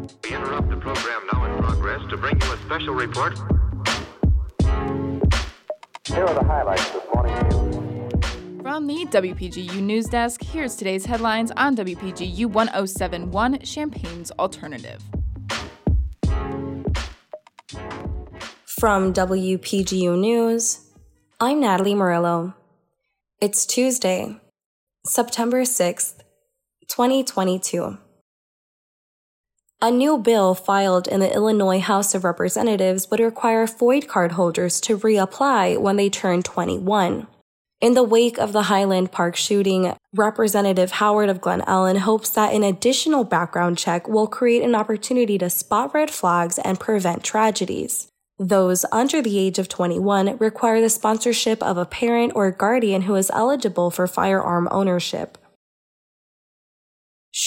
We interrupt the program now in progress to bring you a special report. Here are the highlights this morning's news. From the WPGU News Desk, here's today's headlines on WPGU 1071 Champaign's Alternative. From WPGU News, I'm Natalie Murillo. It's Tuesday, September 6th, 2022. A new bill filed in the Illinois House of Representatives would require FOID card holders to reapply when they turn 21. In the wake of the Highland Park shooting, Representative Howard of Glen Ellyn hopes that an additional background check will create an opportunity to spot red flags and prevent tragedies. Those under the age of 21 require the sponsorship of a parent or guardian who is eligible for firearm ownership.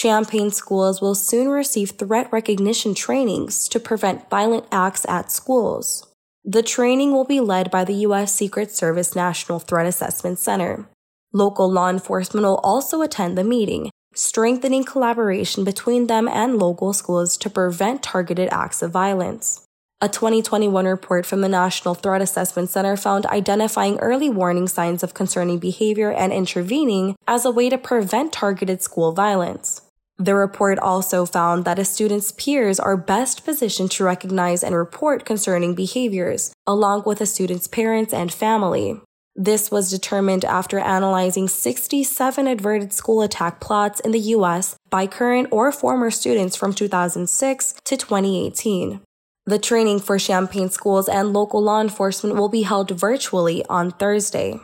Champaign schools will soon receive threat recognition trainings to prevent violent acts at schools. The training will be led by the U.S. Secret Service National Threat Assessment Center. Local law enforcement will also attend the meeting, strengthening collaboration between them and local schools to prevent targeted acts of violence. A 2021 report from the National Threat Assessment Center found identifying early warning signs of concerning behavior and intervening as a way to prevent targeted school violence. The report also found that a student's peers are best positioned to recognize and report concerning behaviors, along with a student's parents and family. This was determined after analyzing 67 averted school attack plots in the US by current or former students from 2006 to 2018. The training for Champaign schools and local law enforcement will be held virtually on Thursday.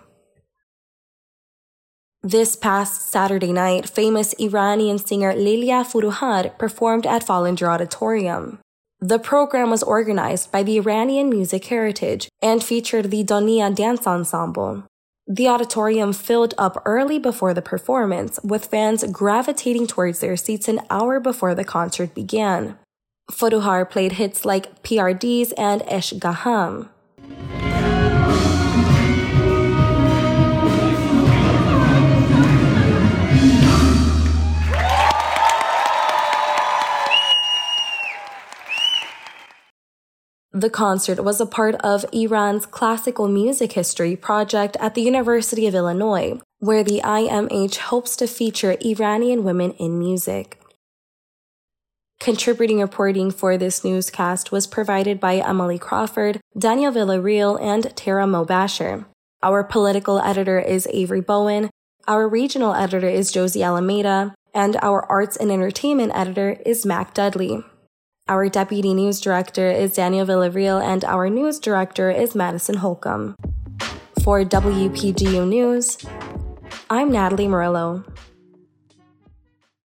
This past Saturday night, famous Iranian singer Leila Forouhar performed at Foellinger Auditorium. The program was organized by the Iranian Music Heritage and featured the Donia Dance Ensemble. The auditorium filled up early before the performance, with fans gravitating towards their seats an hour before the concert began. Forouhar played hits like PRDs and Esh Gaham. The concert was a part of Iran's Classical Music History project at the University of Illinois, where the IMH hopes to feature Iranian women in music. Contributing reporting for this newscast was provided by Emily Crawford, Daniel Villarreal, and Tara Mobasher. Our political editor is Avery Bowen. Our regional editor is Josie Alameda, and our arts and entertainment editor is Mac Dudley. Our deputy news director is Daniel Villarreal, and our news director is Madison Holcomb. For WPGU News, I'm Natalie Murillo.